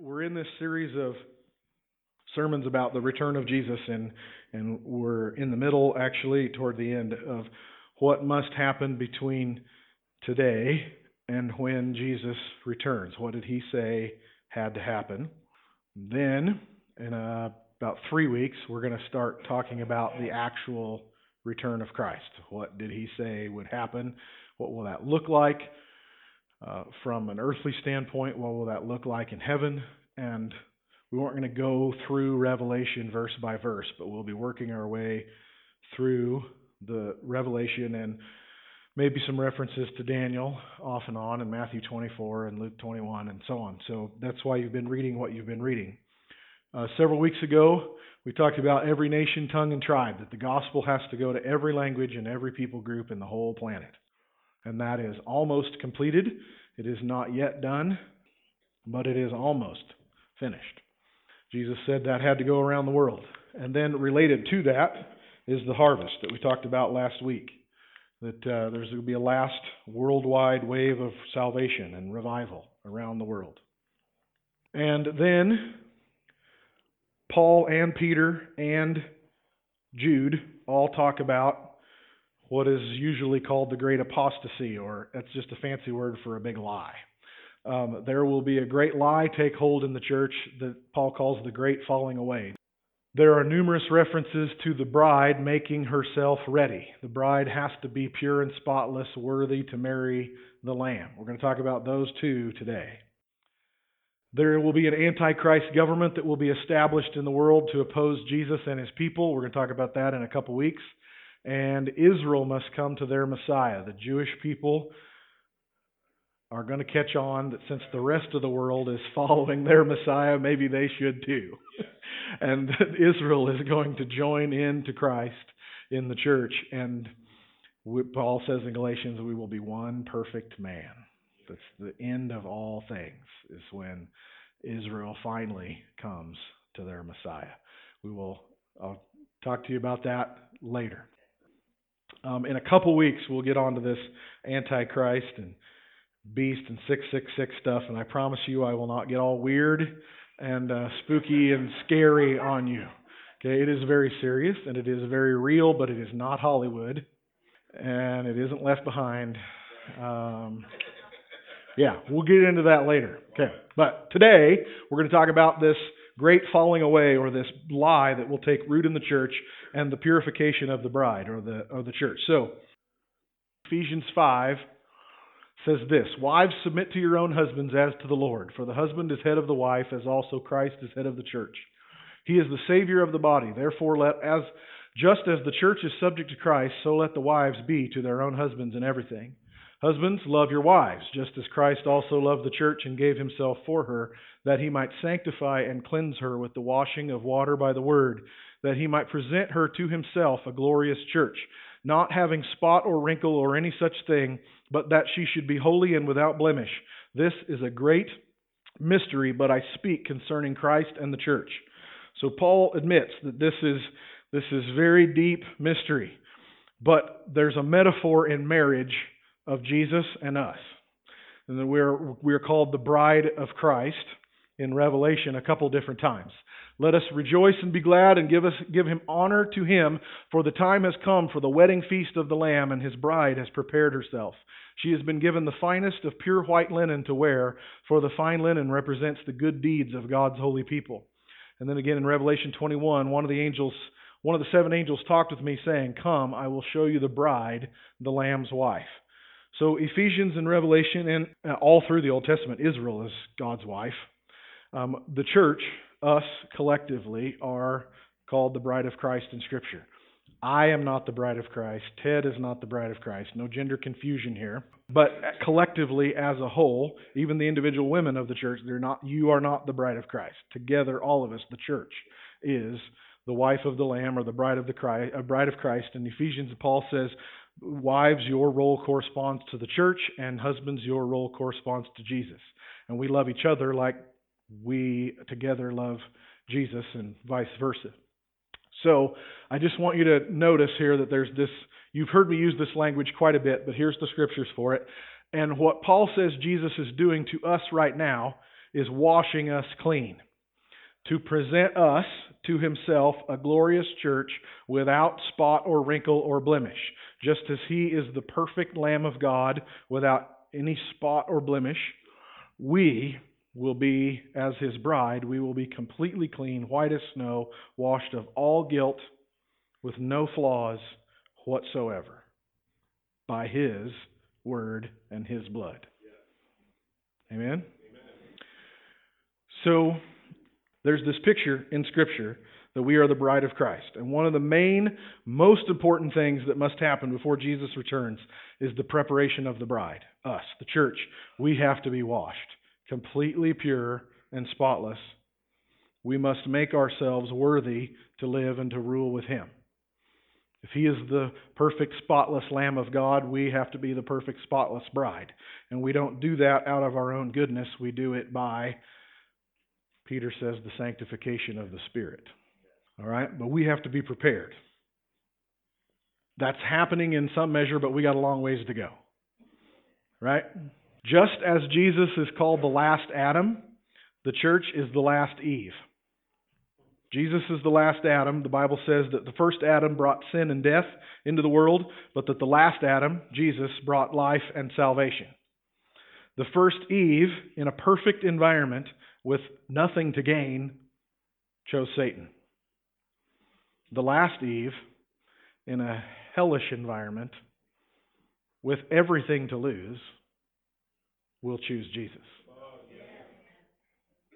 we're in this series of sermons about the return of Jesus, and and we're in the middle, actually, toward the end of what must happen between today and when Jesus returns. What did he say had to happen? Then, in uh, about three weeks, we're going to start talking about the actual return of Christ. What did he say would happen? What will that look like? Uh, from an earthly standpoint, what will that look like in heaven? And we weren't going to go through Revelation verse by verse, but we'll be working our way through the Revelation and maybe some references to Daniel off and on, and Matthew 24 and Luke 21 and so on. So that's why you've been reading what you've been reading. Uh, several weeks ago, we talked about every nation, tongue, and tribe, that the gospel has to go to every language and every people group in the whole planet. And that is almost completed. It is not yet done, but it is almost finished. Jesus said that had to go around the world. And then related to that is the harvest that we talked about last week. That uh, there's going to be a last worldwide wave of salvation and revival around the world. And then Paul and Peter and Jude all talk about what is usually called the great apostasy, or that's just a fancy word for a big lie. Um, there will be a great lie take hold in the church that Paul calls the great falling away. There are numerous references to the bride making herself ready. The bride has to be pure and spotless, worthy to marry the Lamb. We're going to talk about those two today. There will be an antichrist government that will be established in the world to oppose Jesus and his people. We're going to talk about that in a couple weeks. And Israel must come to their Messiah. The Jewish people are going to catch on that since the rest of the world is following their Messiah, maybe they should too. and Israel is going to join in to Christ in the church. And Paul says in Galatians, we will be one perfect man. That's the end of all things, is when Israel finally comes to their Messiah. We will I'll talk to you about that later. Um, in a couple weeks, we'll get onto this Antichrist and beast and 666 stuff, and I promise you I will not get all weird and uh, spooky and scary on you. Okay, it is very serious and it is very real, but it is not Hollywood and it isn't left behind. Um, yeah, we'll get into that later. Okay, but today we're going to talk about this great falling away or this lie that will take root in the church and the purification of the bride or the or the church. So, Ephesians 5 says this Wives, submit to your own husbands as to the Lord, for the husband is head of the wife, as also Christ is head of the church. He is the Savior of the body. Therefore, let as just as the church is subject to Christ, so let the wives be to their own husbands in everything. Husbands, love your wives, just as Christ also loved the church and gave himself for her, that he might sanctify and cleanse her with the washing of water by the word, that he might present her to himself a glorious church not having spot or wrinkle or any such thing, but that she should be holy and without blemish. This is a great mystery, but I speak concerning Christ and the church. So Paul admits that this is this is very deep mystery, but there's a metaphor in marriage of Jesus and us. And we're we're called the bride of Christ in Revelation a couple different times. Let us rejoice and be glad and give us give him honor to him, for the time has come for the wedding feast of the Lamb, and his bride has prepared herself. She has been given the finest of pure white linen to wear, for the fine linen represents the good deeds of God's holy people. And then again in Revelation 21, one of the angels, one of the seven angels talked with me, saying, Come, I will show you the bride, the Lamb's wife. So Ephesians and Revelation, and uh, all through the Old Testament, Israel is God's wife. Um, the church us collectively are called the bride of Christ in Scripture. I am not the bride of Christ. Ted is not the bride of Christ. No gender confusion here. But collectively, as a whole, even the individual women of the church, they're not. You are not the bride of Christ. Together, all of us, the church, is the wife of the Lamb or the bride of the Christ, uh, bride of Christ. In Ephesians, Paul says, "Wives, your role corresponds to the church, and husbands, your role corresponds to Jesus." And we love each other like we together love Jesus and vice versa. So I just want you to notice here that there's this, you've heard me use this language quite a bit, but here's the scriptures for it. And what Paul says Jesus is doing to us right now is washing us clean to present us to himself a glorious church without spot or wrinkle or blemish, just as he is the perfect Lamb of God without any spot or blemish. We will be as his bride, we will be completely clean, white as snow, washed of all guilt, with no flaws whatsoever, by his word and his blood. Amen? Amen. So, there's this picture in Scripture that we are the bride of Christ. And one of the main, most important things that must happen before Jesus returns is the preparation of the bride, us, the church. We have to be washed, completely pure and spotless. We must make ourselves worthy to live and to rule with Him. If He is the perfect, spotless Lamb of God, we have to be the perfect, spotless bride. And we don't do that out of our own goodness, we do it by Peter says the sanctification of the Spirit. All right? But we have to be prepared. That's happening in some measure, but we got a long ways to go. Right? Just as Jesus is called the last Adam, the church is the last Eve. Jesus is the last Adam. The Bible says that the first Adam brought sin and death into the world, but that the last Adam, Jesus, brought life and salvation. The first Eve, in a perfect environment, with nothing to gain, chose Satan. The last Eve, in a hellish environment, with everything to lose, will choose Jesus.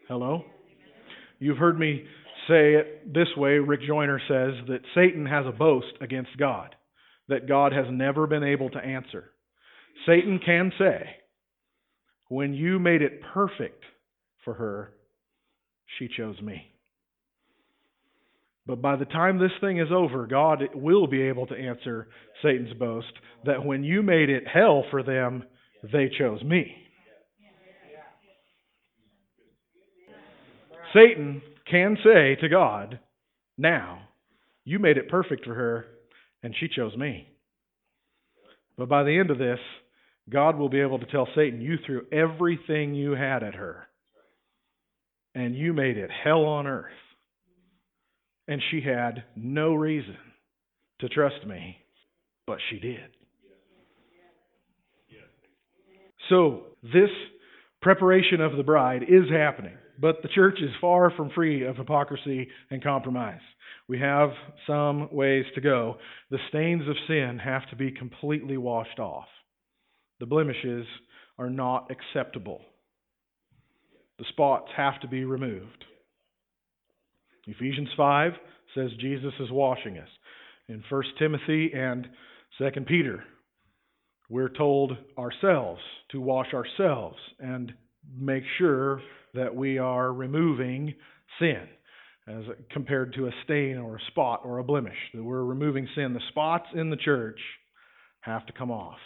Hello? You've heard me say it this way. Rick Joyner says that Satan has a boast against God that God has never been able to answer. Satan can say, When you made it perfect for her, she chose me. But by the time this thing is over, God will be able to answer Satan's boast that when you made it hell for them, they chose me. Satan can say to God, Now, you made it perfect for her, and she chose me. But by the end of this, God will be able to tell Satan, You threw everything you had at her and you made it hell on earth. And she had no reason to trust me, but she did. So, this preparation of the bride is happening, but the church is far from free of hypocrisy and compromise. We have some ways to go. The stains of sin have to be completely washed off. The blemishes are not acceptable. The spots have to be removed. Ephesians 5 says Jesus is washing us. In 1 Timothy and 2 Peter, we're told ourselves to wash ourselves and make sure that we are removing sin as compared to a stain or a spot or a blemish. That we're removing sin. The spots in the church have to come off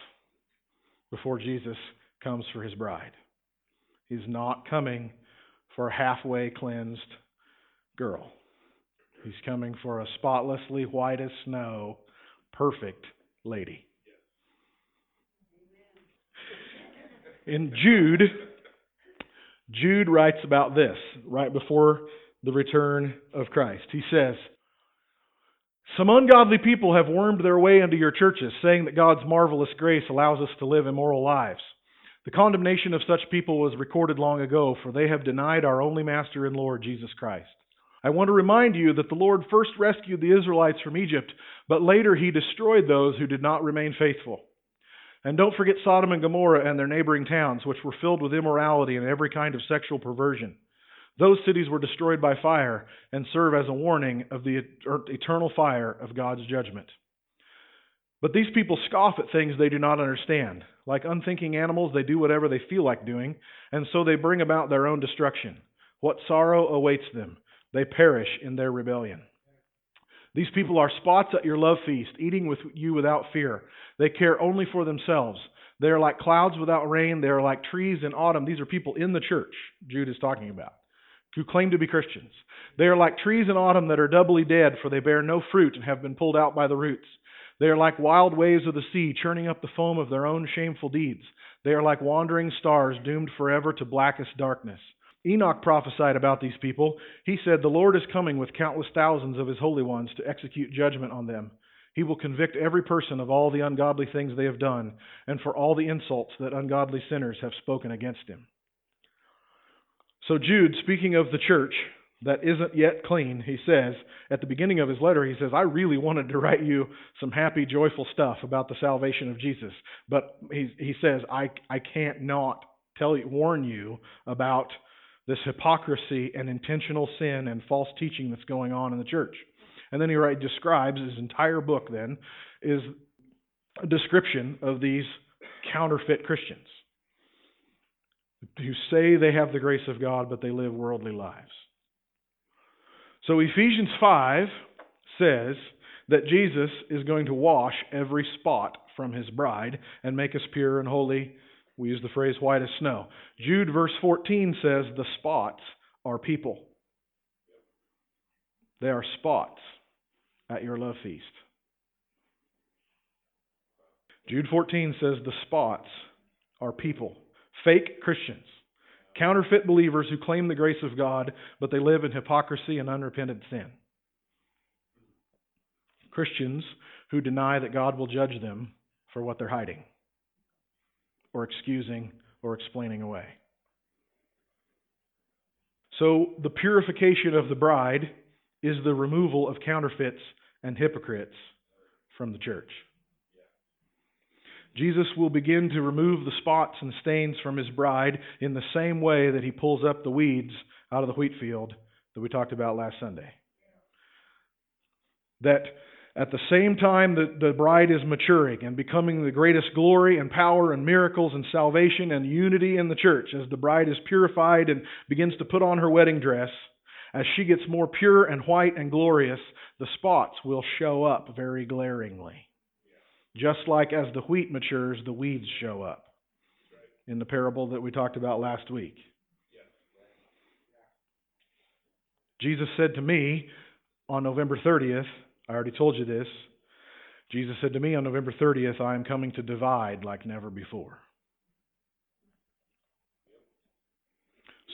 before Jesus comes for his bride. He's not coming for a halfway cleansed girl. He's coming for a spotlessly white as snow, perfect lady. In Jude, Jude writes about this right before the return of Christ. He says, Some ungodly people have wormed their way into your churches, saying that God's marvelous grace allows us to live immoral lives. The condemnation of such people was recorded long ago, for they have denied our only Master and Lord, Jesus Christ. I want to remind you that the Lord first rescued the Israelites from Egypt, but later he destroyed those who did not remain faithful. And don't forget Sodom and Gomorrah and their neighboring towns, which were filled with immorality and every kind of sexual perversion. Those cities were destroyed by fire and serve as a warning of the eternal fire of God's judgment. But these people scoff at things they do not understand. Like unthinking animals, they do whatever they feel like doing, and so they bring about their own destruction. What sorrow awaits them! They perish in their rebellion. These people are spots at your love feast, eating with you without fear. They care only for themselves. They are like clouds without rain. They are like trees in autumn. These are people in the church, Jude is talking about, who claim to be Christians. They are like trees in autumn that are doubly dead, for they bear no fruit and have been pulled out by the roots. They are like wild waves of the sea, churning up the foam of their own shameful deeds. They are like wandering stars, doomed forever to blackest darkness. Enoch prophesied about these people. He said, The Lord is coming with countless thousands of his holy ones to execute judgment on them. He will convict every person of all the ungodly things they have done, and for all the insults that ungodly sinners have spoken against him. So, Jude, speaking of the church that isn't yet clean, he says, at the beginning of his letter, he says, I really wanted to write you some happy, joyful stuff about the salvation of Jesus. But he, he says, I, I can't not tell you, warn you about this hypocrisy and intentional sin and false teaching that's going on in the church. And then he right, describes his entire book, then, is a description of these counterfeit Christians who say they have the grace of God, but they live worldly lives. So Ephesians 5 says that Jesus is going to wash every spot from his bride and make us pure and holy. We use the phrase white as snow. Jude, verse 14, says the spots are people. They are spots at your love feast. Jude 14 says the spots are people, fake Christians, counterfeit believers who claim the grace of God, but they live in hypocrisy and unrepentant sin. Christians who deny that God will judge them for what they're hiding, or excusing, or explaining away. So, the purification of the bride is the removal of counterfeits and hypocrites from the church. Jesus will begin to remove the spots and stains from his bride in the same way that he pulls up the weeds out of the wheat field that we talked about last Sunday. That at the same time that the bride is maturing and becoming the greatest glory and power and miracles and salvation and unity in the church, as the bride is purified and begins to put on her wedding dress, as she gets more pure and white and glorious, the spots will show up very glaringly. Just like as the wheat matures, the weeds show up in the parable that we talked about last week. Jesus said to me on November 30th, I already told you this. Jesus said to me on November 30th, I am coming to divide like never before.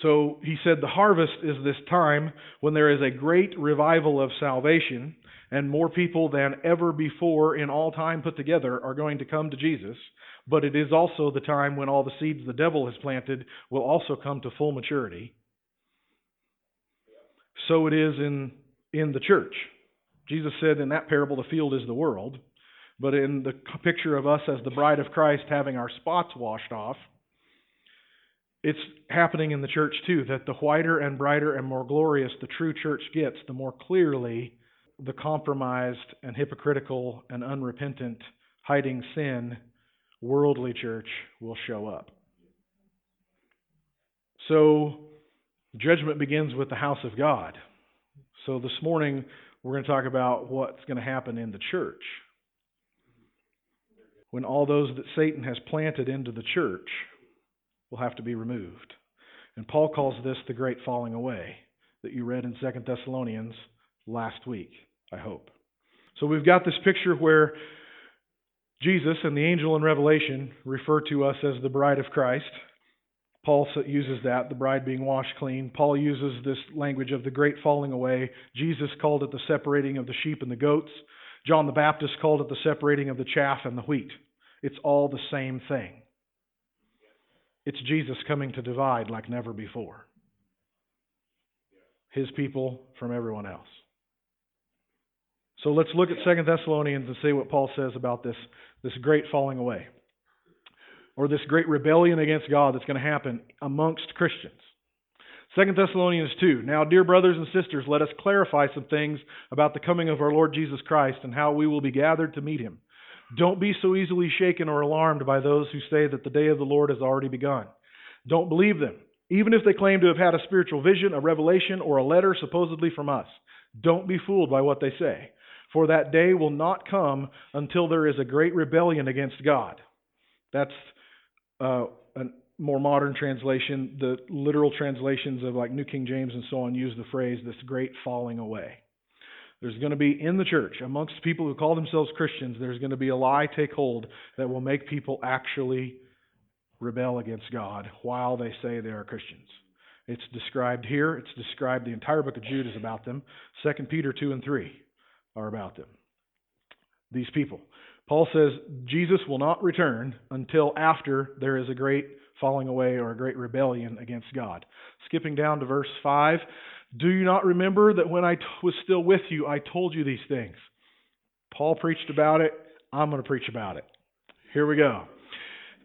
So he said the harvest is this time when there is a great revival of salvation, and more people than ever before in all time put together are going to come to Jesus. But it is also the time when all the seeds the devil has planted will also come to full maturity. So it is in, in the church. Jesus said in that parable, the field is the world. But in the picture of us as the bride of Christ having our spots washed off, it's happening in the church too, that the whiter and brighter and more glorious the true church gets, the more clearly the compromised and hypocritical and unrepentant, hiding sin, worldly church will show up. So, judgment begins with the house of God. So, this morning, we're going to talk about what's going to happen in the church. When all those that Satan has planted into the church will have to be removed. And Paul calls this the great falling away that you read in 2 Thessalonians last week, I hope. So we've got this picture where Jesus and the angel in Revelation refer to us as the bride of Christ. Paul uses that, the bride being washed clean. Paul uses this language of the great falling away. Jesus called it the separating of the sheep and the goats. John the Baptist called it the separating of the chaff and the wheat. It's all the same thing. It's Jesus coming to divide like never before. His people from everyone else. So let's look at Second Thessalonians and see what Paul says about this, this great falling away or this great rebellion against God that's going to happen amongst Christians. 2 Thessalonians 2. Now, dear brothers and sisters, let us clarify some things about the coming of our Lord Jesus Christ and how we will be gathered to meet him. Don't be so easily shaken or alarmed by those who say that the day of the Lord has already begun. Don't believe them, even if they claim to have had a spiritual vision, a revelation, or a letter supposedly from us. Don't be fooled by what they say, for that day will not come until there is a great rebellion against God. That's uh, a more modern translation, the literal translations of like New King James and so on use the phrase this great falling away. There's going to be in the church, amongst people who call themselves Christians, there's going to be a lie take hold that will make people actually rebel against God while they say they are Christians. It's described here. It's described, the entire book of Jude is about them. 2 Peter 2 and 3 are about them. These people. Paul says Jesus will not return until after there is a great falling away or a great rebellion against God. Skipping down to verse 5 Do you not remember that when I t- was still with you, I told you these things? Paul preached about it. I'm going to preach about it. Here we go.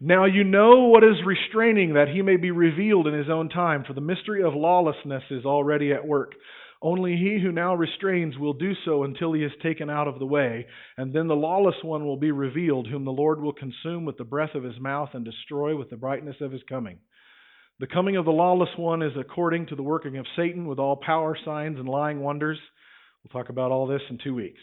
Now you know what is restraining that he may be revealed in his own time, for the mystery of lawlessness is already at work. Only he who now restrains will do so until he is taken out of the way, and then the lawless one will be revealed, whom the Lord will consume with the breath of his mouth and destroy with the brightness of his coming. The coming of the lawless one is according to the working of Satan with all power, signs, and lying wonders. We'll talk about all this in two weeks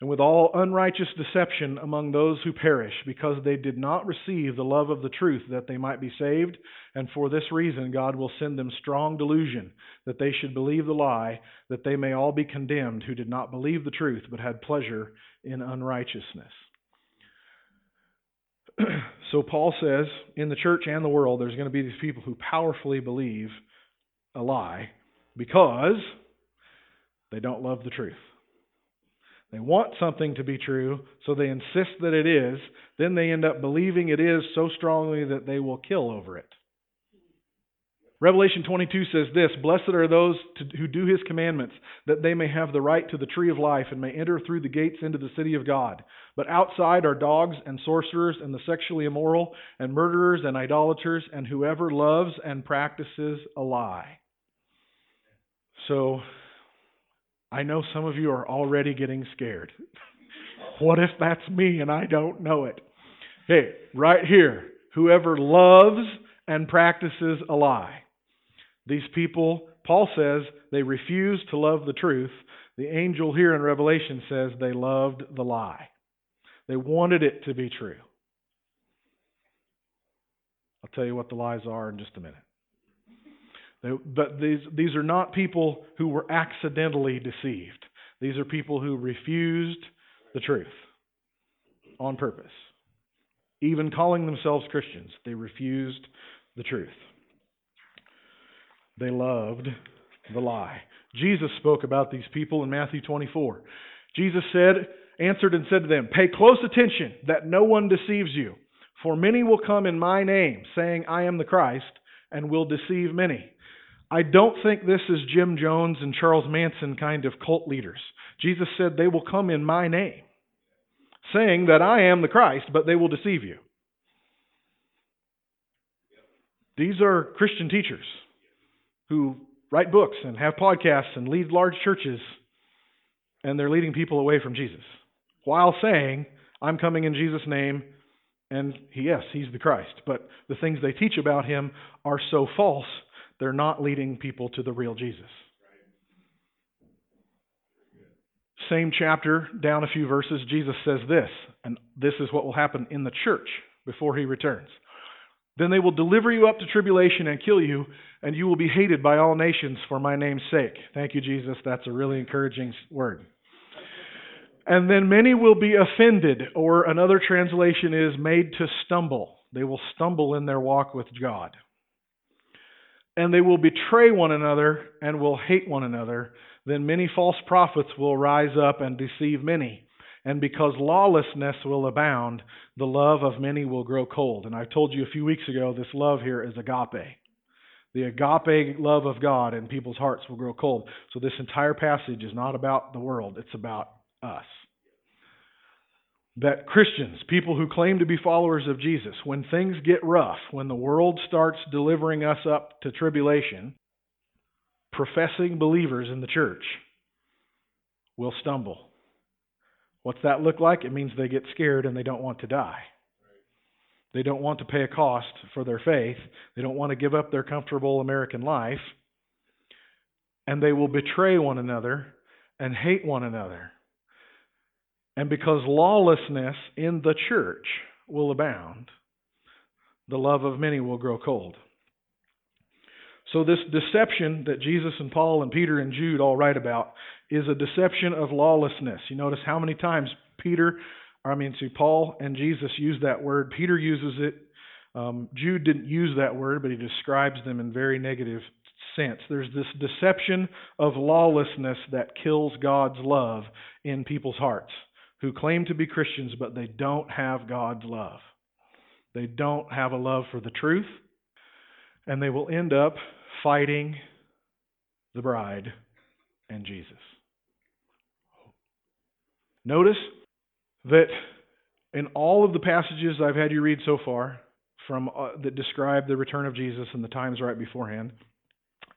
and with all unrighteous deception among those who perish, because they did not receive the love of the truth that they might be saved. And for this reason, God will send them strong delusion, that they should believe the lie, that they may all be condemned who did not believe the truth, but had pleasure in unrighteousness. so Paul says, in the church and the world, there's going to be these people who powerfully believe a lie because they don't love the truth. They want something to be true, so they insist that it is. Then they end up believing it is so strongly that they will kill over it. Revelation 22 says this Blessed are those to, who do his commandments, that they may have the right to the tree of life and may enter through the gates into the city of God. But outside are dogs and sorcerers and the sexually immoral and murderers and idolaters and whoever loves and practices a lie. So I know some of you are already getting scared. what if that's me and I don't know it? Hey, right here, whoever loves and practices a lie. These people, Paul says, they refuse to love the truth. The angel here in Revelation says they loved the lie. They wanted it to be true. I'll tell you what the lies are in just a minute. But these, these are not people who were accidentally deceived. These are people who refused the truth on purpose. Even calling themselves Christians, they refused the truth. They loved the lie. Jesus spoke about these people in Matthew 24. Jesus said, answered and said to them, Pay close attention that no one deceives you, for many will come in my name, saying, I am the Christ, and will deceive many. I don't think this is Jim Jones and Charles Manson kind of cult leaders. Jesus said, They will come in my name, saying that I am the Christ, but they will deceive you. These are Christian teachers who write books and have podcasts and lead large churches, and they're leading people away from Jesus while saying, I'm coming in Jesus' name, and yes, he's the Christ. But the things they teach about him are so false they're not leading people to the real Jesus. Same chapter, down a few verses, Jesus says this, and this is what will happen in the church before he returns. Then they will deliver you up to tribulation and kill you, and you will be hated by all nations for my name's sake. Thank you, Jesus. That's a really encouraging word. And then many will be offended, or another translation is made to stumble. They will stumble in their walk with God and they will betray one another and will hate one another. Then many false prophets will rise up and deceive many. And because lawlessness will abound, the love of many will grow cold. And I told you a few weeks ago, this love here is agape. The agape love of God in people's hearts will grow cold. So this entire passage is not about the world, it's about us that Christians, people who claim to be followers of Jesus, when things get rough, when the world starts delivering us up to tribulation, professing believers in the church will stumble. What's that look like? It means they get scared and they don't want to die. They don't want to pay a cost for their faith. They don't want to give up their comfortable American life. And they will betray one another and hate one another. And because lawlessness in the church will abound, the love of many will grow cold. So, this deception that Jesus and Paul and Peter and Jude all write about is a deception of lawlessness. You notice how many times Peter, I mean, see, Paul and Jesus use that word. Peter uses it. Um, Jude didn't use that word, but he describes them in very negative sense. There's this deception of lawlessness that kills God's love in people's hearts who claim to be Christians, but they don't have God's love. They don't have a love for the truth, and they will end up fighting the bride and Jesus. Notice that in all of the passages I've had you read so far, from uh, that describe the return of Jesus and the times right beforehand,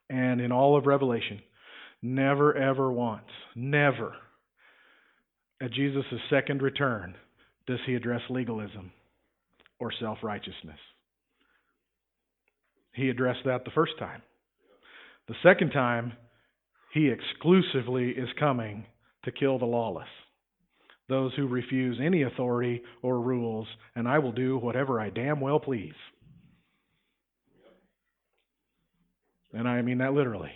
and in all of Revelation, never ever once, never at Jesus' second return does he address legalism or self righteousness. He addressed that the first time. The second time, he exclusively is coming to kill the lawless those who refuse any authority or rules, and I will do whatever I damn well please. And I mean that literally.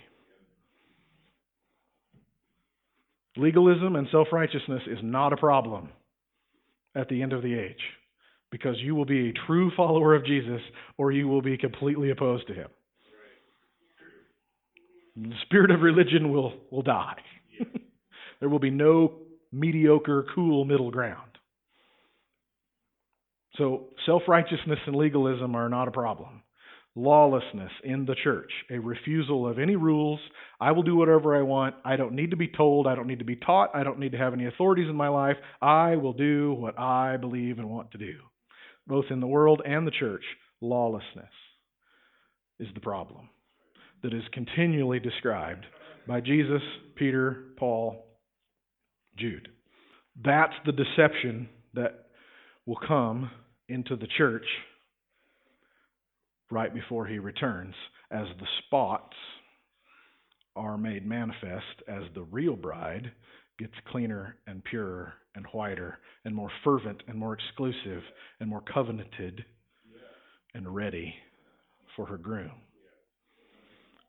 Legalism and self righteousness is not a problem at the end of the age because you will be a true follower of Jesus or you will be completely opposed to him. The spirit of religion will, will die. there will be no mediocre, cool middle ground. So, self righteousness and legalism are not a problem. Lawlessness in the church, a refusal of any rules. I will do whatever I want. I don't need to be told. I don't need to be taught. I don't need to have any authorities in my life. I will do what I believe and want to do. Both in the world and the church, lawlessness is the problem that is continually described by Jesus, Peter, Paul, Jude. That's the deception that will come into the church right before he returns as the spots are made manifest as the real bride gets cleaner and purer and whiter and more fervent and more exclusive and more covenanted and ready for her groom.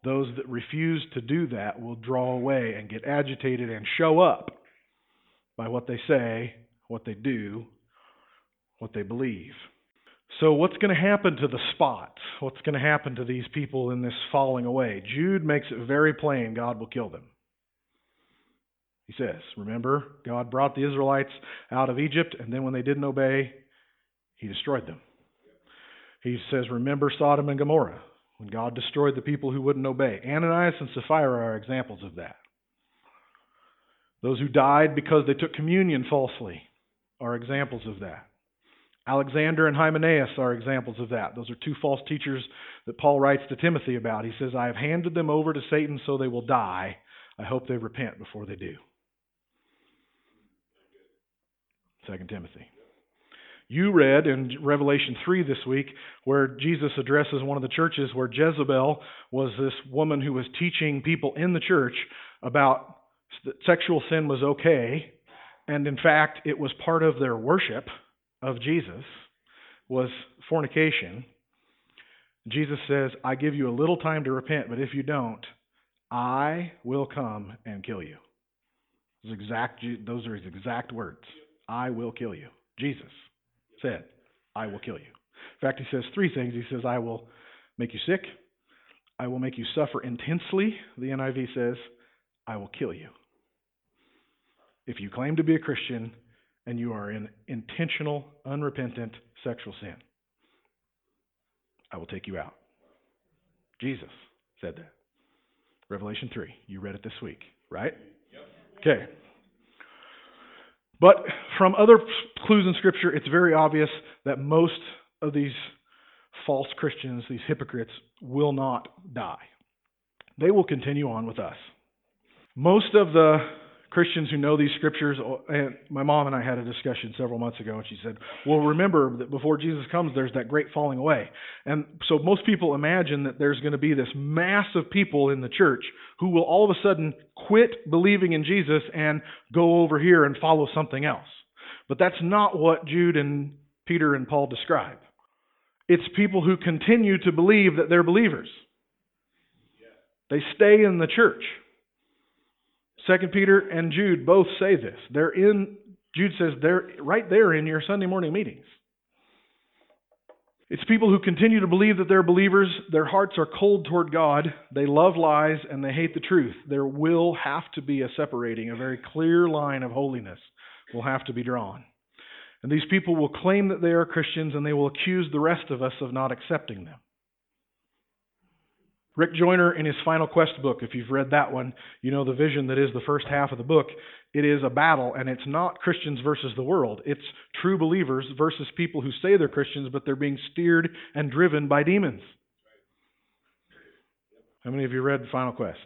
Those that refuse to do that will draw away and get agitated and show up by what they say, what they do, what they believe. So, what's going to happen to the spot? What's going to happen to these people in this falling away? Jude makes it very plain God will kill them. He says, Remember, God brought the Israelites out of Egypt, and then when they didn't obey, he destroyed them. He says, Remember Sodom and Gomorrah, when God destroyed the people who wouldn't obey. Ananias and Sapphira are examples of that. Those who died because they took communion falsely are examples of that. Alexander and Hymenaeus are examples of that. Those are two false teachers that Paul writes to Timothy about. He says, I have handed them over to Satan so they will die. I hope they repent before they do. 2 Timothy. You read in Revelation 3 this week where Jesus addresses one of the churches where Jezebel was this woman who was teaching people in the church about that sexual sin was okay, and in fact, it was part of their worship of Jesus, was fornication. Jesus says, I give you a little time to repent, but if you don't, I will come and kill you. Those, exact, those are his exact words. I will kill you. Jesus said, I will kill you. In fact, he says three things. He says, I will make you sick. I will make you suffer intensely. The NIV says, I will kill you. If you claim to be a Christian and you are in intentional, unrepentant sexual sin, I will take you out. Jesus said that. Revelation 3. You read it this week, right? Yep. Okay. But from other clues in Scripture, it's very obvious that most of these false Christians, these hypocrites, will not die. They will continue on with us. Most of the Christians who know these scriptures, oh, and my mom and I had a discussion several months ago, and she said, Well, remember that before Jesus comes, there's that great falling away. And so most people imagine that there's going to be this mass of people in the church who will all of a sudden quit believing in Jesus and go over here and follow something else. But that's not what Jude and Peter and Paul describe. It's people who continue to believe that they're believers. They stay in the church. Second Peter and Jude both say this. They're in Jude says they're right there in your Sunday morning meetings. It's people who continue to believe that they're believers. Their hearts are cold toward God. They love lies and they hate the truth. There will have to be a separating, a very clear line of holiness will have to be drawn. And these people will claim that they are Christians and they will accuse the rest of us of not accepting them. Rick Joyner, in his Final Quest book, if you've read that one, you know the vision that is the first half of the book. It is a battle, and it's not Christians versus the world. It's true believers versus people who say they're Christians, but they're being steered and driven by demons. How many of you read Final Quest?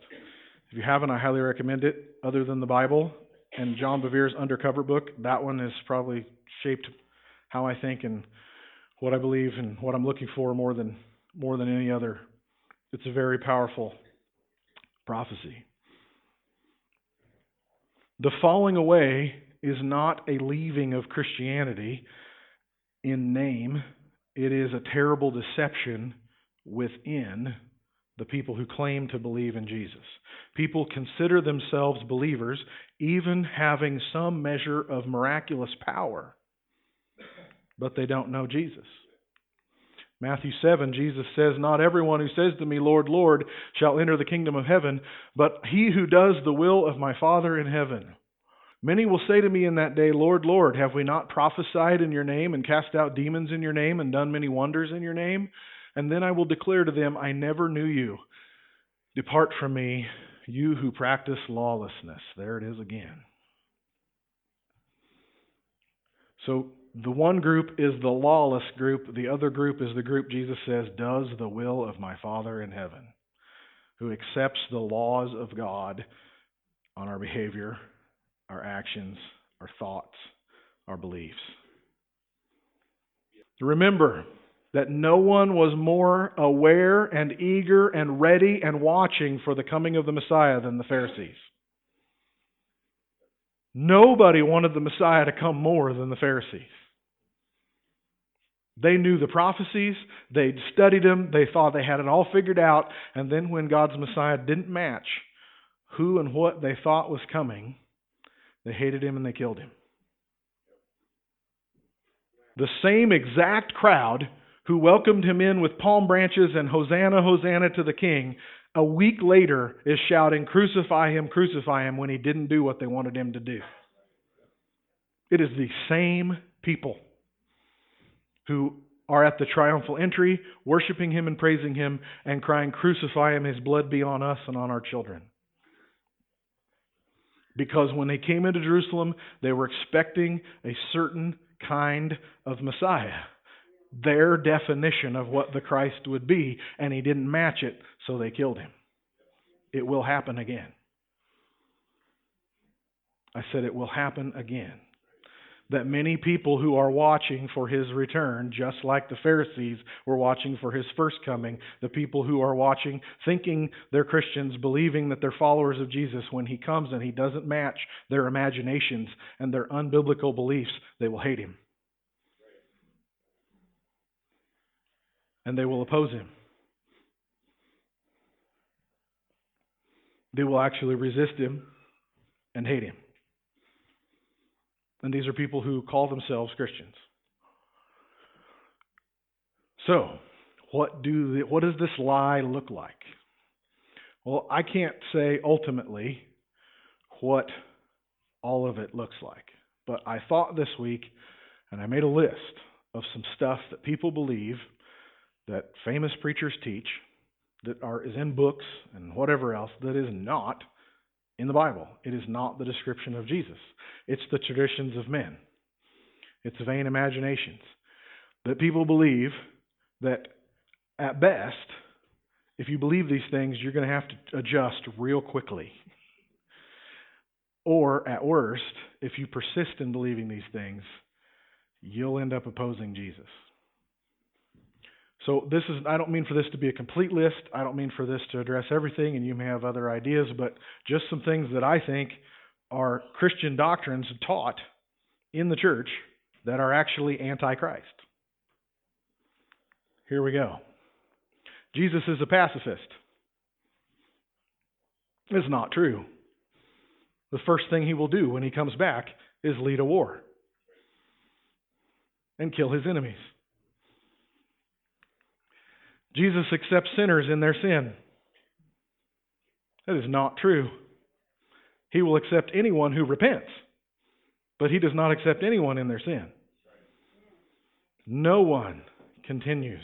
If you haven't, I highly recommend it. Other than the Bible and John Bevere's Undercover book, that one has probably shaped how I think and what I believe and what I'm looking for more than more than any other it's a very powerful prophecy. The falling away is not a leaving of Christianity in name, it is a terrible deception within the people who claim to believe in Jesus. People consider themselves believers, even having some measure of miraculous power, but they don't know Jesus. Matthew 7, Jesus says, Not everyone who says to me, Lord, Lord, shall enter the kingdom of heaven, but he who does the will of my Father in heaven. Many will say to me in that day, Lord, Lord, have we not prophesied in your name, and cast out demons in your name, and done many wonders in your name? And then I will declare to them, I never knew you. Depart from me, you who practice lawlessness. There it is again. So the one group is the lawless group, the other group is the group Jesus says does the will of my Father in heaven, who accepts the laws of God on our behavior, our actions, our thoughts, our beliefs. Remember that no one was more aware and eager and ready and watching for the coming of the Messiah than the Pharisees. Nobody wanted the Messiah to come more than the Pharisees. They knew the prophecies, they'd studied them, they thought they had it all figured out, and then when God's Messiah didn't match who and what they thought was coming, they hated him and they killed him. The same exact crowd who welcomed him in with palm branches and Hosanna, Hosanna to the King, a week later is shouting, Crucify him, crucify him, when he didn't do what they wanted him to do. It is the same people who are at the triumphal entry, worshiping him and praising him, and crying, Crucify him, his blood be on us and on our children. Because when they came into Jerusalem, they were expecting a certain kind of Messiah, their definition of what the Christ would be, and he didn't match it, so they killed him. It will happen again. I said it will happen again that many people who are watching for his return, just like the Pharisees were watching for his first coming, the people who are watching, thinking they're Christians, believing that they're followers of Jesus, when he comes and he doesn't match their imaginations and their unbiblical beliefs, they will hate him. And they will oppose him. They will actually resist him and hate him. And these are people who call themselves Christians. So, what do the, what does this lie look like? Well, I can't say ultimately what all of it looks like, but I thought this week and I made a list of some stuff that people believe that famous preachers teach that are is in books and whatever else that is not in the Bible. It is not the description of Jesus, it's the traditions of men, it's vain imaginations. That people believe that at best, if you believe these things, you're going to have to adjust real quickly. Or at worst, if you persist in believing these things, you'll end up opposing Jesus. So this is I don't mean for this to be a complete list. I don't mean for this to address everything and you may have other ideas, but just some things that I think are Christian doctrines taught in the church that are actually antichrist. Here we go. Jesus is a pacifist. It's not true. The first thing he will do when he comes back is lead a war and kill his enemies. Jesus accepts sinners in their sin. That is not true. He will accept anyone who repents, but he does not accept anyone in their sin. No one continues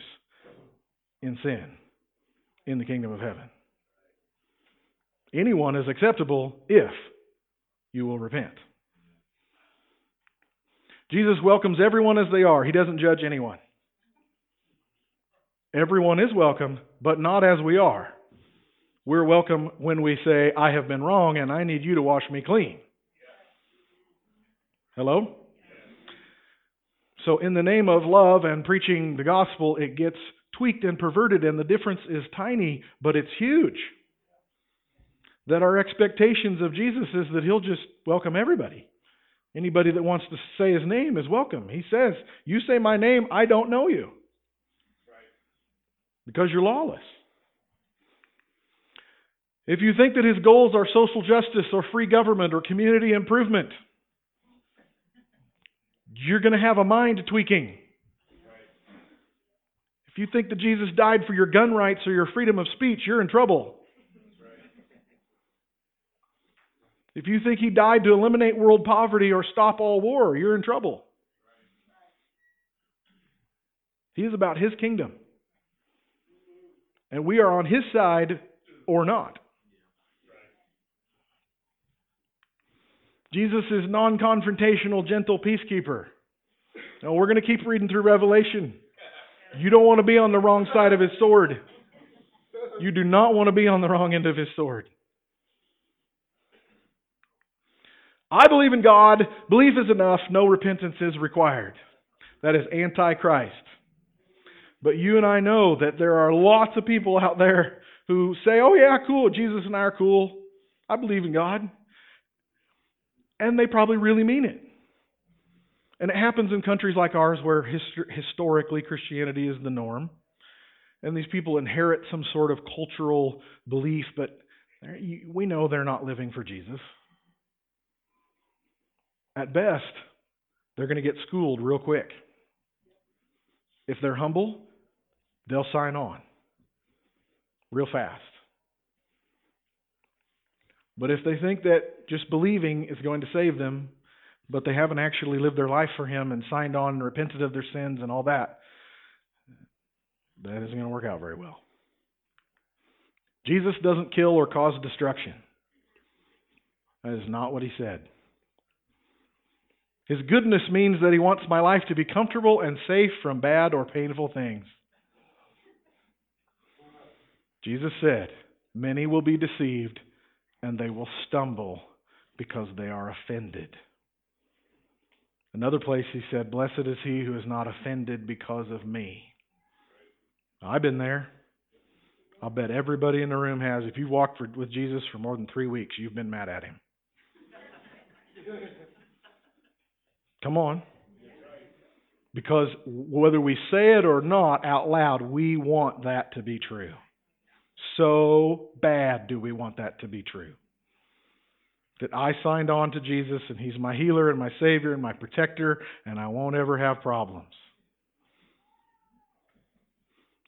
in sin in the kingdom of heaven. Anyone is acceptable if you will repent. Jesus welcomes everyone as they are, he doesn't judge anyone. Everyone is welcome, but not as we are. We're welcome when we say, I have been wrong and I need you to wash me clean. Hello? So, in the name of love and preaching the gospel, it gets tweaked and perverted, and the difference is tiny, but it's huge. That our expectations of Jesus is that he'll just welcome everybody. Anybody that wants to say his name is welcome. He says, You say my name, I don't know you because you're lawless. If you think that his goals are social justice or free government or community improvement, you're going to have a mind tweaking. If you think that Jesus died for your gun rights or your freedom of speech, you're in trouble. If you think he died to eliminate world poverty or stop all war, you're in trouble. He is about his kingdom. And we are on his side or not. Jesus is non confrontational, gentle peacekeeper. Now, we're going to keep reading through Revelation. You don't want to be on the wrong side of his sword. You do not want to be on the wrong end of his sword. I believe in God. Belief is enough. No repentance is required. That is antichrist. But you and I know that there are lots of people out there who say, oh, yeah, cool, Jesus and I are cool. I believe in God. And they probably really mean it. And it happens in countries like ours where hist- historically Christianity is the norm. And these people inherit some sort of cultural belief, but we know they're not living for Jesus. At best, they're going to get schooled real quick. If they're humble, they'll sign on real fast. But if they think that just believing is going to save them, but they haven't actually lived their life for Him and signed on and repented of their sins and all that, that isn't going to work out very well. Jesus doesn't kill or cause destruction. That is not what He said. His goodness means that He wants my life to be comfortable and safe from bad or painful things. Jesus said, Many will be deceived and they will stumble because they are offended. Another place he said, Blessed is he who is not offended because of me. I've been there. I'll bet everybody in the room has. If you've walked for, with Jesus for more than three weeks, you've been mad at him. Come on. Because whether we say it or not out loud, we want that to be true. So bad do we want that to be true. That I signed on to Jesus and He's my healer and my Savior and my protector, and I won't ever have problems.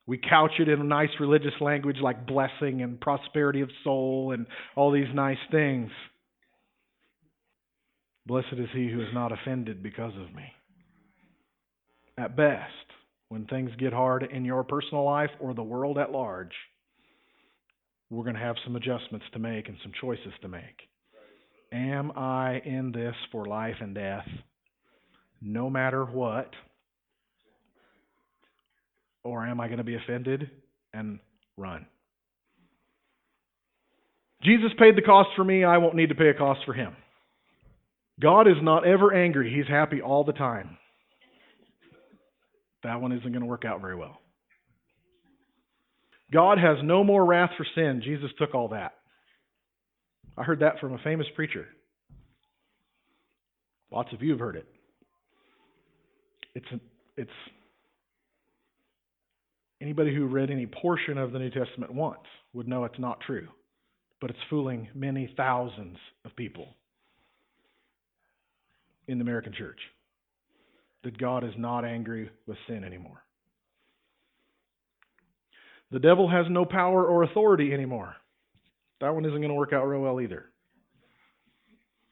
We couch it in nice religious language like blessing and prosperity of soul and all these nice things. Blessed is he who is not offended because of me. At best, when things get hard in your personal life or the world at large, we're going to have some adjustments to make and some choices to make. Am I in this for life and death, no matter what? Or am I going to be offended and run? Jesus paid the cost for me, I won't need to pay a cost for him. God is not ever angry, he's happy all the time. That one isn't going to work out very well. God has no more wrath for sin. Jesus took all that. I heard that from a famous preacher. Lots of you have heard it. It's it's anybody who read any portion of the New Testament once would know it's not true. But it's fooling many thousands of people in the American church that God is not angry with sin anymore. The devil has no power or authority anymore. That one isn't going to work out real well either.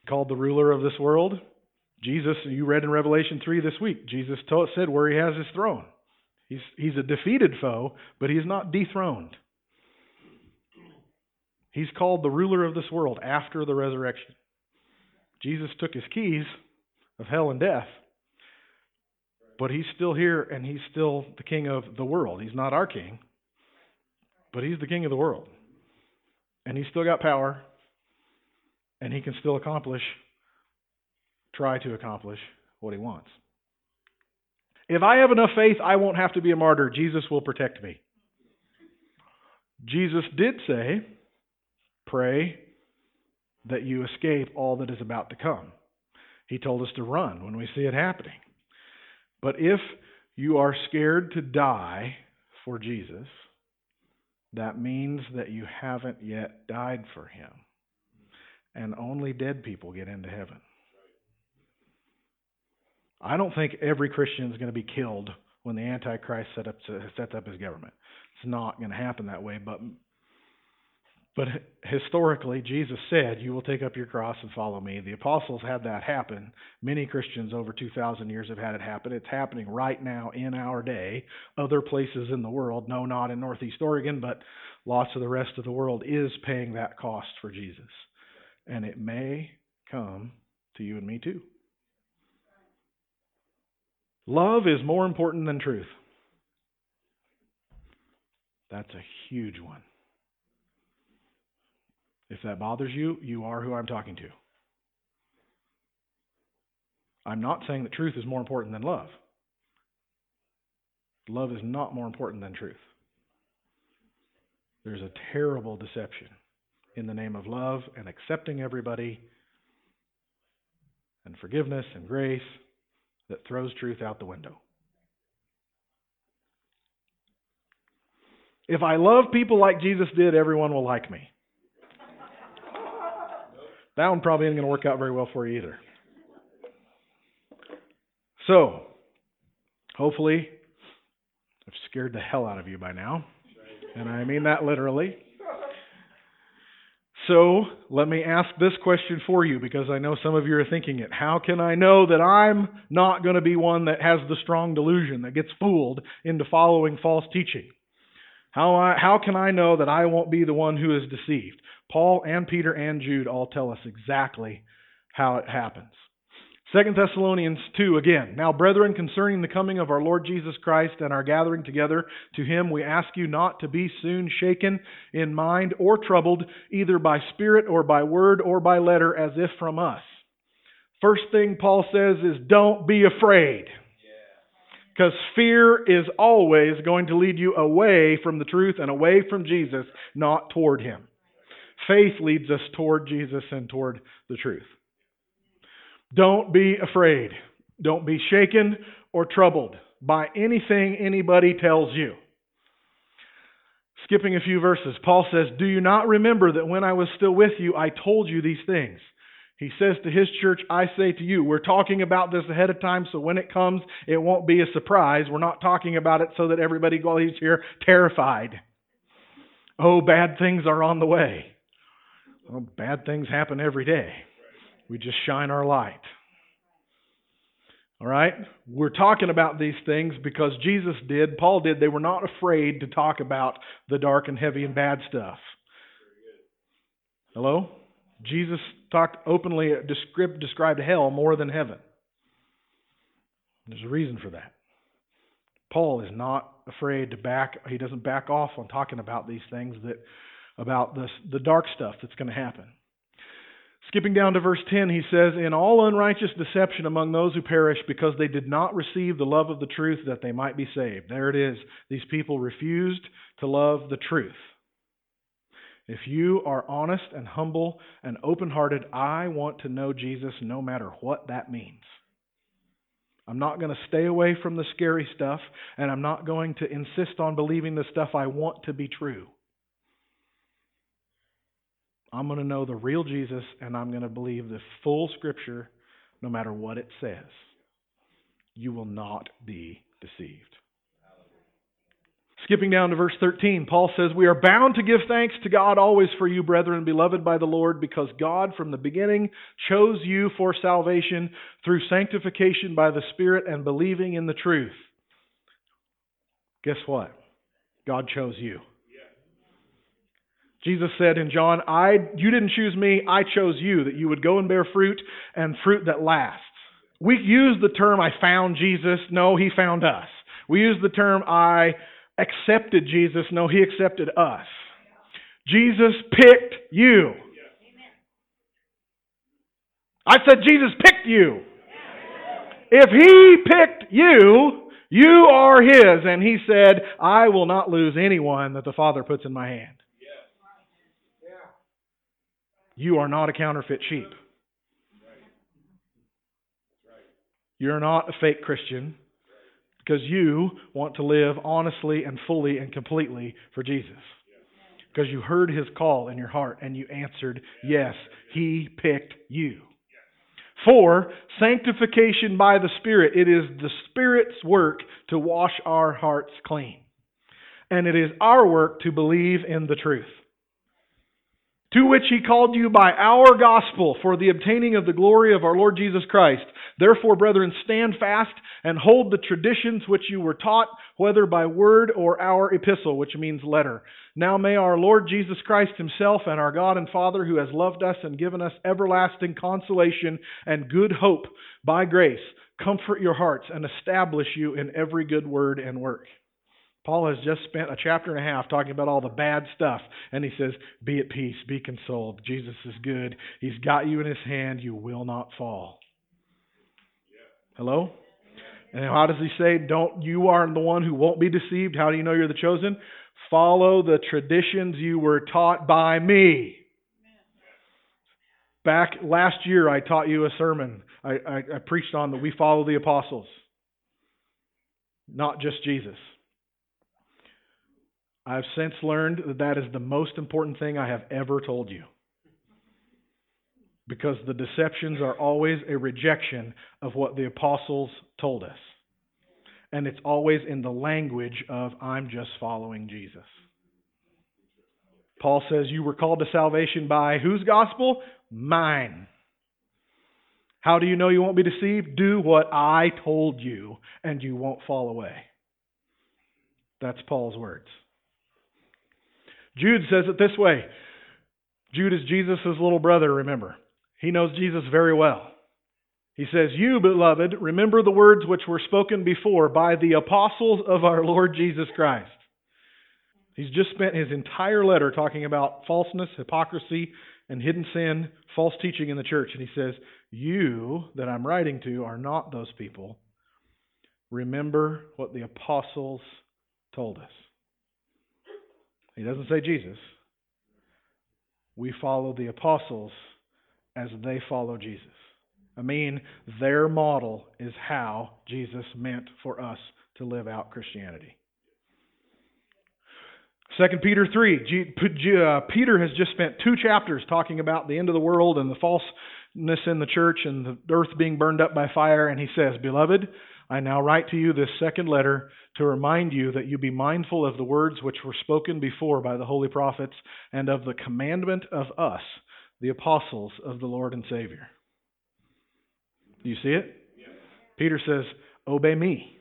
Called the ruler of this world. Jesus, you read in Revelation 3 this week, Jesus told, said where he has his throne. He's, he's a defeated foe, but he's not dethroned. He's called the ruler of this world after the resurrection. Jesus took his keys of hell and death, but he's still here and he's still the king of the world. He's not our king, but he's the king of the world. And he's still got power, and he can still accomplish, try to accomplish what he wants. If I have enough faith, I won't have to be a martyr. Jesus will protect me. Jesus did say, pray that you escape all that is about to come. He told us to run when we see it happening. But if you are scared to die for Jesus, that means that you haven't yet died for him. And only dead people get into heaven. I don't think every Christian is going to be killed when the Antichrist up, sets up his government. It's not going to happen that way, but but historically, Jesus said, You will take up your cross and follow me. The apostles had that happen. Many Christians over 2,000 years have had it happen. It's happening right now in our day. Other places in the world, no, not in Northeast Oregon, but lots of the rest of the world is paying that cost for Jesus. And it may come to you and me too. Love is more important than truth. That's a huge one. If that bothers you, you are who I'm talking to. I'm not saying that truth is more important than love. Love is not more important than truth. There's a terrible deception in the name of love and accepting everybody and forgiveness and grace that throws truth out the window. If I love people like Jesus did, everyone will like me. That one probably isn't going to work out very well for you either. So, hopefully, I've scared the hell out of you by now. And I mean that literally. So, let me ask this question for you because I know some of you are thinking it. How can I know that I'm not going to be one that has the strong delusion, that gets fooled into following false teaching? How, I, how can I know that I won't be the one who is deceived? Paul and Peter and Jude all tell us exactly how it happens. 2 Thessalonians 2 again. Now, brethren, concerning the coming of our Lord Jesus Christ and our gathering together to him, we ask you not to be soon shaken in mind or troubled, either by spirit or by word or by letter, as if from us. First thing Paul says is, don't be afraid. Because fear is always going to lead you away from the truth and away from Jesus, not toward him. Faith leads us toward Jesus and toward the truth. Don't be afraid. Don't be shaken or troubled by anything anybody tells you. Skipping a few verses, Paul says, Do you not remember that when I was still with you, I told you these things? He says to his church, I say to you, we're talking about this ahead of time, so when it comes, it won't be a surprise. We're not talking about it so that everybody goes here terrified. Oh, bad things are on the way. Well, bad things happen every day. We just shine our light. All right? We're talking about these things because Jesus did, Paul did. They were not afraid to talk about the dark and heavy and bad stuff. Hello? Jesus talked openly, described hell more than heaven. There's a reason for that. Paul is not afraid to back, he doesn't back off on talking about these things that about the dark stuff that's going to happen. Skipping down to verse 10, he says, In all unrighteous deception among those who perish, because they did not receive the love of the truth that they might be saved. There it is. These people refused to love the truth. If you are honest and humble and open hearted, I want to know Jesus no matter what that means. I'm not going to stay away from the scary stuff, and I'm not going to insist on believing the stuff I want to be true. I'm going to know the real Jesus and I'm going to believe the full scripture no matter what it says. You will not be deceived. Skipping down to verse 13, Paul says, We are bound to give thanks to God always for you, brethren, beloved by the Lord, because God from the beginning chose you for salvation through sanctification by the Spirit and believing in the truth. Guess what? God chose you. Jesus said in John, I, you didn't choose me, I chose you, that you would go and bear fruit and fruit that lasts. We use the term, I found Jesus. No, he found us. We use the term, I accepted Jesus. No, he accepted us. Jesus picked you. I said Jesus picked you. If he picked you, you are his. And he said, I will not lose anyone that the Father puts in my hand. You are not a counterfeit sheep. You're not a fake Christian because you want to live honestly and fully and completely for Jesus. Because you heard his call in your heart and you answered, Yes, he picked you. Four, sanctification by the Spirit. It is the Spirit's work to wash our hearts clean. And it is our work to believe in the truth to which he called you by our gospel for the obtaining of the glory of our Lord Jesus Christ. Therefore, brethren, stand fast and hold the traditions which you were taught, whether by word or our epistle, which means letter. Now may our Lord Jesus Christ himself and our God and Father, who has loved us and given us everlasting consolation and good hope by grace, comfort your hearts and establish you in every good word and work. Paul has just spent a chapter and a half talking about all the bad stuff, and he says, Be at peace, be consoled. Jesus is good. He's got you in his hand. You will not fall. Hello? And how does he say, Don't you are the one who won't be deceived? How do you know you're the chosen? Follow the traditions you were taught by me. Back last year, I taught you a sermon. I, I, I preached on that we follow the apostles, not just Jesus. I've since learned that that is the most important thing I have ever told you. Because the deceptions are always a rejection of what the apostles told us. And it's always in the language of, I'm just following Jesus. Paul says, You were called to salvation by whose gospel? Mine. How do you know you won't be deceived? Do what I told you, and you won't fall away. That's Paul's words. Jude says it this way Jude is Jesus' little brother, remember. He knows Jesus very well. He says, You, beloved, remember the words which were spoken before by the apostles of our Lord Jesus Christ. He's just spent his entire letter talking about falseness, hypocrisy, and hidden sin, false teaching in the church. And he says, You that I'm writing to are not those people. Remember what the apostles told us. He doesn't say Jesus. We follow the apostles as they follow Jesus. I mean, their model is how Jesus meant for us to live out Christianity. 2 Peter 3. Uh, Peter has just spent two chapters talking about the end of the world and the falseness in the church and the earth being burned up by fire. And he says, Beloved, I now write to you this second letter to remind you that you be mindful of the words which were spoken before by the holy prophets and of the commandment of us, the apostles of the Lord and Savior. Do you see it? Peter says, Obey me.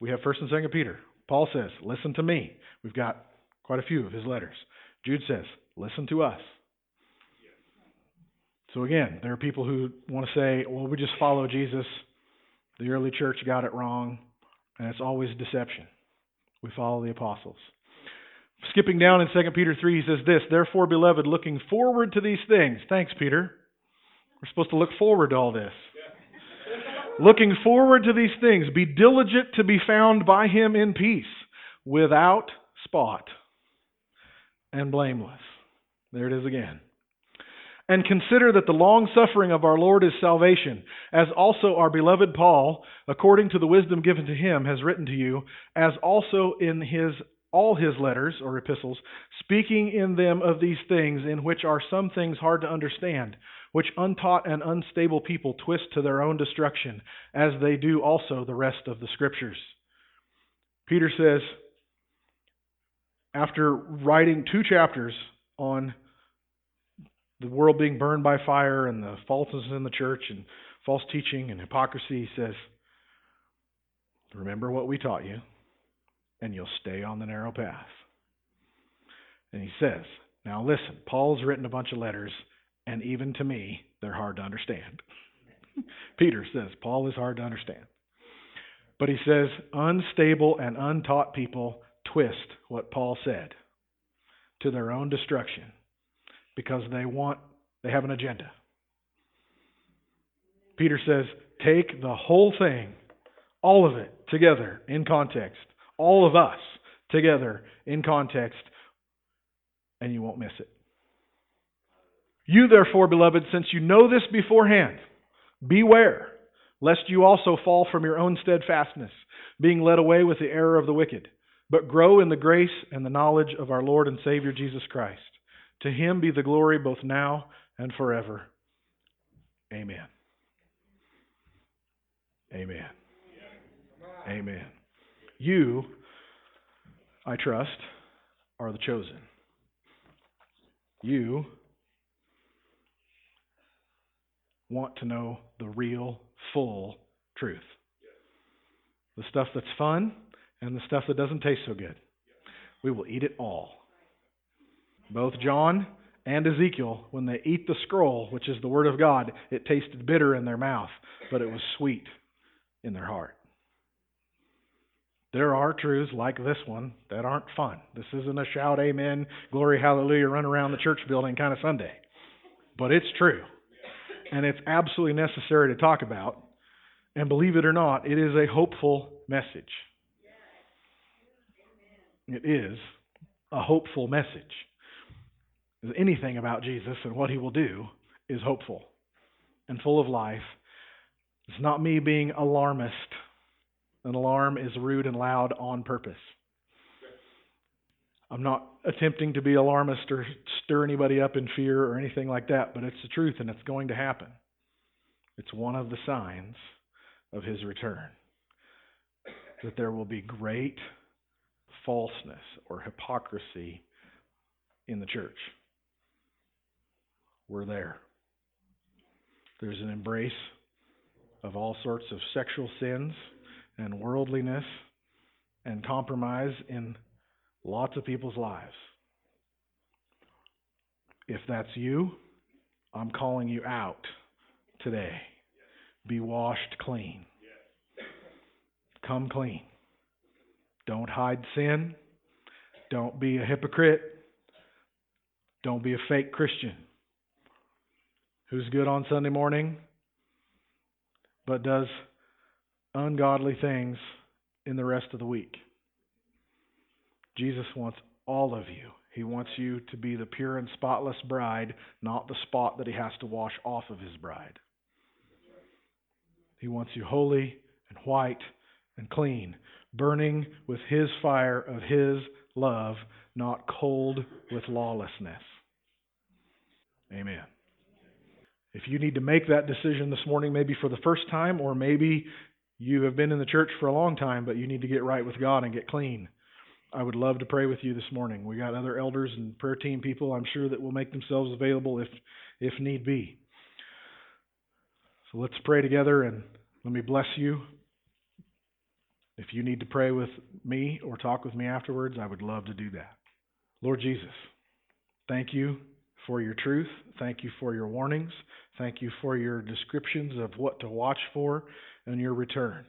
We have 1st and 2nd Peter. Paul says, Listen to me. We've got quite a few of his letters. Jude says, Listen to us. So again, there are people who want to say, well, we just follow Jesus. The early church got it wrong. And it's always deception. We follow the apostles. Skipping down in 2 Peter 3, he says this Therefore, beloved, looking forward to these things. Thanks, Peter. We're supposed to look forward to all this. looking forward to these things, be diligent to be found by him in peace, without spot and blameless. There it is again. And consider that the long suffering of our Lord is salvation, as also our beloved Paul, according to the wisdom given to him, has written to you, as also in his all his letters or epistles, speaking in them of these things, in which are some things hard to understand, which untaught and unstable people twist to their own destruction, as they do also the rest of the scriptures. Peter says, after writing two chapters on the world being burned by fire and the falseness in the church and false teaching and hypocrisy, he says, Remember what we taught you, and you'll stay on the narrow path. And he says, Now listen, Paul's written a bunch of letters, and even to me, they're hard to understand. Peter says, Paul is hard to understand. But he says, unstable and untaught people twist what Paul said to their own destruction because they want, they have an agenda. Peter says, take the whole thing, all of it together in context, all of us together in context, and you won't miss it. You, therefore, beloved, since you know this beforehand, beware lest you also fall from your own steadfastness, being led away with the error of the wicked, but grow in the grace and the knowledge of our Lord and Savior Jesus Christ. To him be the glory both now and forever. Amen. Amen. Amen. You, I trust, are the chosen. You want to know the real, full truth. The stuff that's fun and the stuff that doesn't taste so good. We will eat it all. Both John and Ezekiel, when they eat the scroll, which is the Word of God, it tasted bitter in their mouth, but it was sweet in their heart. There are truths like this one that aren't fun. This isn't a shout amen, glory, hallelujah, run around the church building kind of Sunday. But it's true. And it's absolutely necessary to talk about. And believe it or not, it is a hopeful message. It is a hopeful message. Anything about Jesus and what he will do is hopeful and full of life. It's not me being alarmist. An alarm is rude and loud on purpose. I'm not attempting to be alarmist or stir anybody up in fear or anything like that, but it's the truth and it's going to happen. It's one of the signs of his return that there will be great falseness or hypocrisy in the church. We're there. There's an embrace of all sorts of sexual sins and worldliness and compromise in lots of people's lives. If that's you, I'm calling you out today. Be washed clean. Come clean. Don't hide sin. Don't be a hypocrite. Don't be a fake Christian who's good on Sunday morning but does ungodly things in the rest of the week. Jesus wants all of you. He wants you to be the pure and spotless bride, not the spot that he has to wash off of his bride. He wants you holy and white and clean, burning with his fire of his love, not cold with lawlessness. Amen. If you need to make that decision this morning, maybe for the first time, or maybe you have been in the church for a long time, but you need to get right with God and get clean, I would love to pray with you this morning. We got other elders and prayer team people, I'm sure, that will make themselves available if if need be. So let's pray together and let me bless you. If you need to pray with me or talk with me afterwards, I would love to do that. Lord Jesus, thank you for your truth. Thank you for your warnings. Thank you for your descriptions of what to watch for and your return.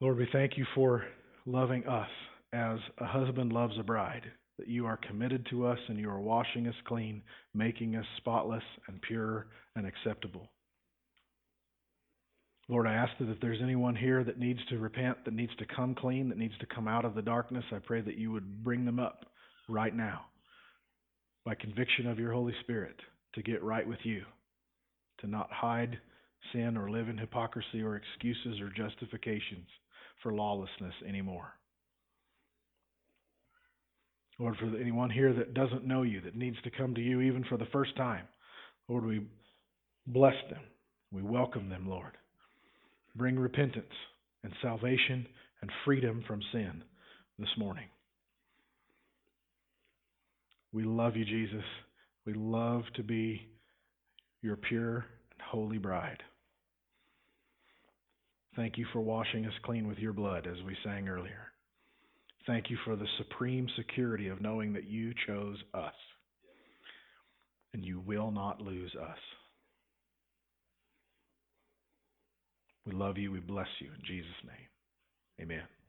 Lord, we thank you for loving us as a husband loves a bride, that you are committed to us and you are washing us clean, making us spotless and pure and acceptable. Lord, I ask that if there's anyone here that needs to repent, that needs to come clean, that needs to come out of the darkness, I pray that you would bring them up right now by conviction of your Holy Spirit to get right with you, to not hide sin or live in hypocrisy or excuses or justifications for lawlessness anymore. Lord, for anyone here that doesn't know you, that needs to come to you even for the first time, Lord, we bless them. We welcome them, Lord. Bring repentance and salvation and freedom from sin this morning. We love you, Jesus. We love to be your pure and holy bride. Thank you for washing us clean with your blood, as we sang earlier. Thank you for the supreme security of knowing that you chose us and you will not lose us. We love you. We bless you. In Jesus' name, amen.